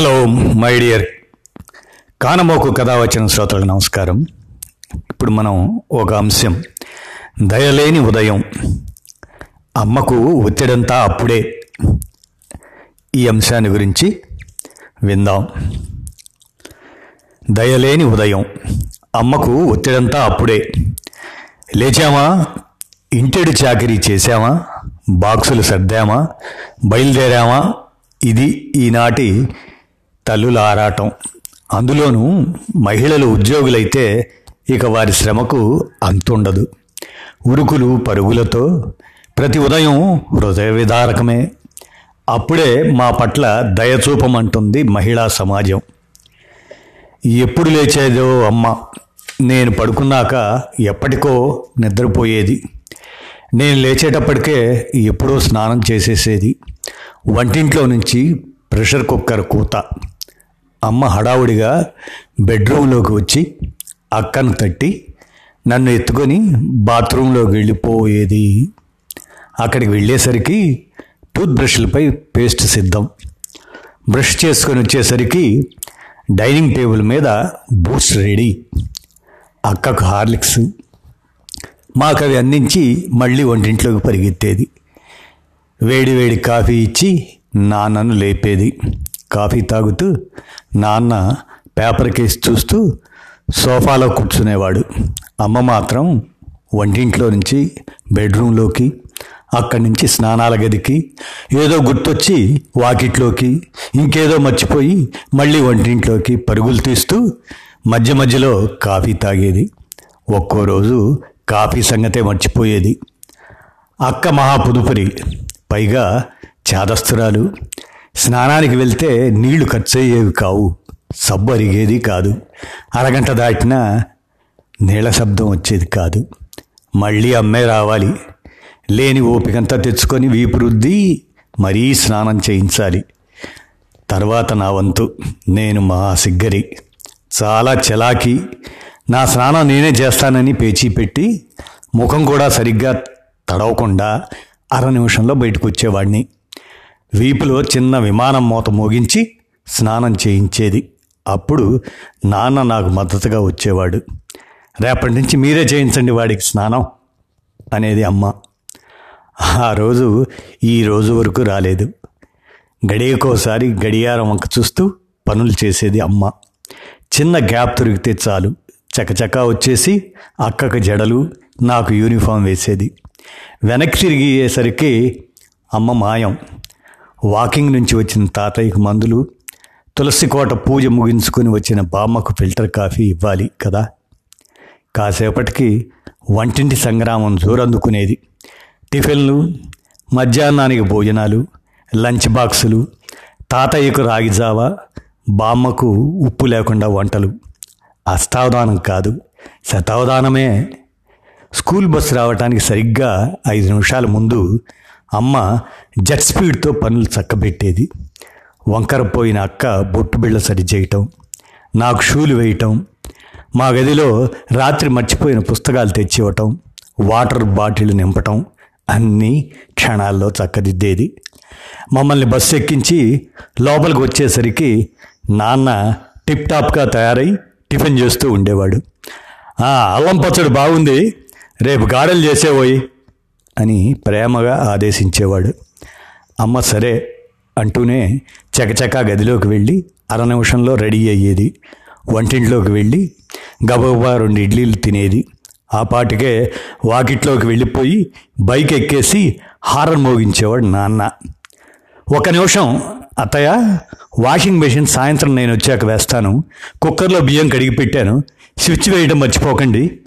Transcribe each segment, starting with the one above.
Hello my dear కానమోకు కథ వచ్చిన శ్రోతలకు నమస్కారం. ఇప్పుడు మనం ఒక అంశం. దయలేని ఉదయం. అమ్మకు ఒత్తిడంతా అప్పుడే. ఈ అంశాన్ని గురించి విందాం. దయలేని ఉదయం. అమ్మకు ఒత్తిడంతా అప్పుడే. లేచామా? ఇంటెడు చాకరీ చేశామా? బాక్సులు సర్దామా? బయలుదేరామా? ఇది ఈనాటి తల్లుల ఆరాటం. అందులోనూ మహిళలు ఉద్యోగులైతే ఇక వారి శ్రమకు అంతుండదు. ఉరుకులు పరుగులతో ప్రతి ఉదయం హృదయ విదారకమే అప్పుడే మా పట్ల దయచూపమంటుంది మహిళా సమాజం. ఎప్పుడు లేచేదో అమ్మ. నేను పడుకున్నాక ఎప్పటికో నిద్రపోయేది. నేను లేచేటప్పటికే ఎప్పుడో స్నానం చేసేసేది. వంటింట్లో నుంచి ప్రెషర్ కుక్కర్ కూత. అమ్మ హడావుడిగా బెడ్రూమ్లోకి వచ్చి అక్కను తట్టి నన్ను ఎత్తుకొని బాత్రూంలోకి వెళ్ళిపోయేది. అక్కడికి వెళ్ళేసరికి టూత్ బ్రష్లపై పేస్ట్ సిద్ధం. బ్రష్ చేసుకొని వచ్చేసరికి డైనింగ్ టేబుల్ మీద బూస్ట్ రెడీ. అక్కకు హార్లిక్స్. మాకు అవి అందించి మళ్ళీ వంటింట్లోకి పరిగెత్తేది. వేడి వేడి కాఫీ ఇచ్చి నాన్నను లేపేది. కాఫీ తాగుతూ నాన్న పేపర్ కేసి చూస్తూ సోఫాలో కూర్చునేవాడు. అమ్మ మాత్రం వంటింట్లో నుంచి బెడ్రూమ్లోకి అక్కడి నుంచి స్నానాల గదికి ఏదో గుర్తొచ్చి వాకిట్లోకి ఇంకేదో మర్చిపోయి మళ్ళీ వంటింట్లోకి పరుగులు తీస్తూ మధ్య మధ్యలో కాఫీ తాగేది. ఒక్కో రోజు కాఫీ సంగతే మర్చిపోయేది. అక్క మహా పుదుపరి పైగా చాదస్తురాలు స్నానానికి వెళ్తే నీళ్ళు ఖర్చయ్యేవి కావు. సబ్బు అరిగేది కాదు. అరగంట దాటినా నీళ్ళ శబ్దం వచ్చేది కాదు. మళ్ళీ అమ్మే రావాలి. లేని ఓపికంతా తెచ్చుకొని వీపు రుద్ది మరీ స్నానం చేయించాలి. తర్వాత నా వంతు. నేను మా సిగ్గరి చాలా చలాకి. నా స్నానం నేనే చేస్తానని పేచీ పెట్టి ముఖం కూడా సరిగ్గా తడవకుండా అర నిమిషంలో బయటకు వచ్చేవాడిని వీపులో చిన్న విమానం మూత మోగించి స్నానం చేయించేది. అప్పుడు నాన్న నాకు మద్దతుగా వచ్చేవాడు. రేపటి నుంచి మీరే చేయించండి వాడికి స్నానం అనేది అమ్మ. ఆ రోజు ఈ రోజు వరకు రాలేదు. గడియకోసారి గడియారం వంక చూస్తూ పనులు చేసేది అమ్మ. చిన్న గ్యాప్ దొరికితే చాలు. చకచకా వచ్చేసి అక్కకు జడలు నాకు యూనిఫామ్ వేసేది. వెనక్కి తిరిగేసరికి అమ్మ మాయం. వాకింగ్ నుంచి వచ్చిన తాతయ్యకు మందులు తులసి కోట పూజ ముగించుకొని వచ్చిన బామ్మకు ఫిల్టర్ కాఫీ ఇవ్వాలి కదా. కాసేపటికి వంటింటి సంగ్రామం జోరందుకునేది. టిఫిన్లు మధ్యాహ్నానికి భోజనాలు లంచ్ బాక్సులు తాతయ్యకు రాగిజావ బామ్మకు ఉప్పు లేకుండా వంటలు. అష్టావధానం కాదు శతావధానమే. స్కూల్ బస్సు రావడానికి సరిగ్గా ఐదు నిమిషాల ముందు అమ్మ జెట్ స్పీడ్తో పనులు చక్కబెట్టేది. వంకర పోయిన అక్క బొట్టు బిళ్ళ సరిచేయటం నాకు షూలు వేయటం మా గదిలో రాత్రి మర్చిపోయిన పుస్తకాలు తెచ్చివ్వటం వాటర్ బాటిల్ నింపటం అన్నీ క్షణాల్లో చక్కదిద్దేది. మమ్మల్ని బస్సు ఎక్కించి లోపలికి వచ్చేసరికి నాన్న టిప్ టాప్గా తయారై టిఫిన్ చేస్తూ ఉండేవాడు. అల్లం పచ్చడి బాగుంది. రేపు గాడలు చేసేవోయి. అని ప్రేమగా ఆదేశించేవాడు. అమ్మ సరే అంటూనే చకచకా గదిలోకి వెళ్ళి అర నిమిషంలో రెడీ అయ్యేది. వంటింట్లోకి వెళ్ళి గబగబా రెండు ఇడ్లీలు తినేది. ఆ పాటికే వాకిట్లోకి వెళ్ళిపోయి బైక్ ఎక్కేసి హారన్ మోగించేవాడు నాన్న. ఒక నిమిషం అత్తయ్య వాషింగ్ మెషిన్ సాయంత్రం నేను వచ్చాక వేస్తాను. కుక్కర్లో బియ్యం కడిగి పెట్టాను. స్విచ్ వేయడం మర్చిపోకండి.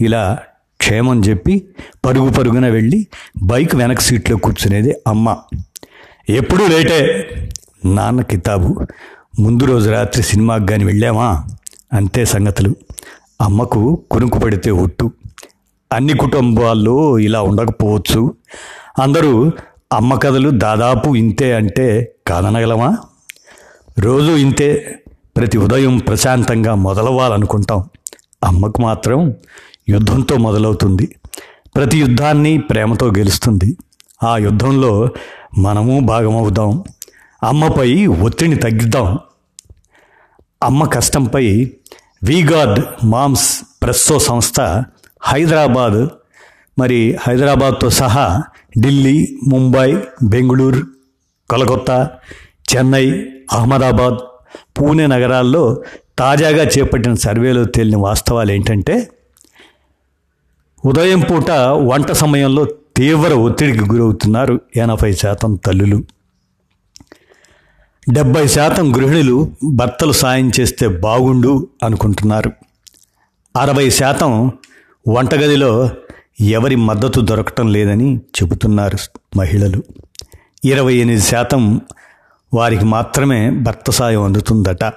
ఇలా క్షేమం చెప్పి పరుగు పరుగున వెళ్ళి బైక్ వెనక సీట్లో కూర్చునేది అమ్మ. ఎప్పుడూ లేటే నాన్న కితాబు ముందు రోజు రాత్రి సినిమాకి కానీ వెళ్ళామా అంతే సంగతులు. అమ్మకు కునుకు పడితే ఒట్టు. అన్ని కుటుంబాల్లో ఇలా ఉండకపోవచ్చు. అందరూ అమ్మ కథలు దాదాపు ఇంతే అంటే కాదనగలమా? రోజు ఇంతే. ప్రతి ఉదయం ప్రశాంతంగా మొదలవ్వాలనుకుంటాం. అమ్మకు మాత్రం యుద్ధంతో మొదలవుతుంది. ప్రతి యుద్ధాన్ని ప్రేమతో గెలుస్తుంది. ఆ యుద్ధంలో మనము భాగమవుదాం. అమ్మపై ఒత్తిడిని తగ్గిద్దాం. అమ్మ కష్టంపై వీగార్డ్ మామ్స్ ప్రెస్సో సంస్థ హైదరాబాద్ మరి హైదరాబాద్తో సహా ఢిల్లీ ముంబై బెంగళూరు కలకత్తా చెన్నై అహ్మదాబాద్ పూణే నగరాల్లో తాజాగా చేపట్టిన సర్వేలో తేలిన వాస్తవాలు ఏంటంటే ఉదయం పూట వంట సమయంలో తీవ్ర ఒత్తిడికి గురవుతున్నారు ఎనభై శాతం తల్లులు. డెబ్బై శాతం గృహిణులు భర్తలు సాయం చేస్తే బాగుండు అనుకుంటున్నారు. అరవై శాతం వంటగదిలో ఎవరి మద్దతు దొరకటం లేదని చెబుతున్నారు మహిళలు. ఇరవై ఎనిమిది శాతం వారికి మాత్రమే భర్త సాయం అందుతుందట.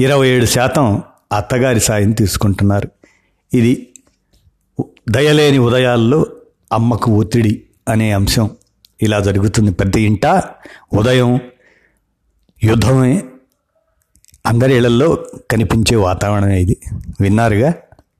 ఇరవై ఏడు శాతం అత్తగారి సాయం తీసుకుంటున్నారు. ఇది దయలేని ఉదయాల్లో అమ్మకు ఒత్తిడి అనే అంశం ఇలా జరుగుతుంది పెద్ద ఇంట. ఉదయం యుద్ధమే అందరి ఇళ్ళలో కనిపించే వాతావరణం ఇది. విన్నారుగా?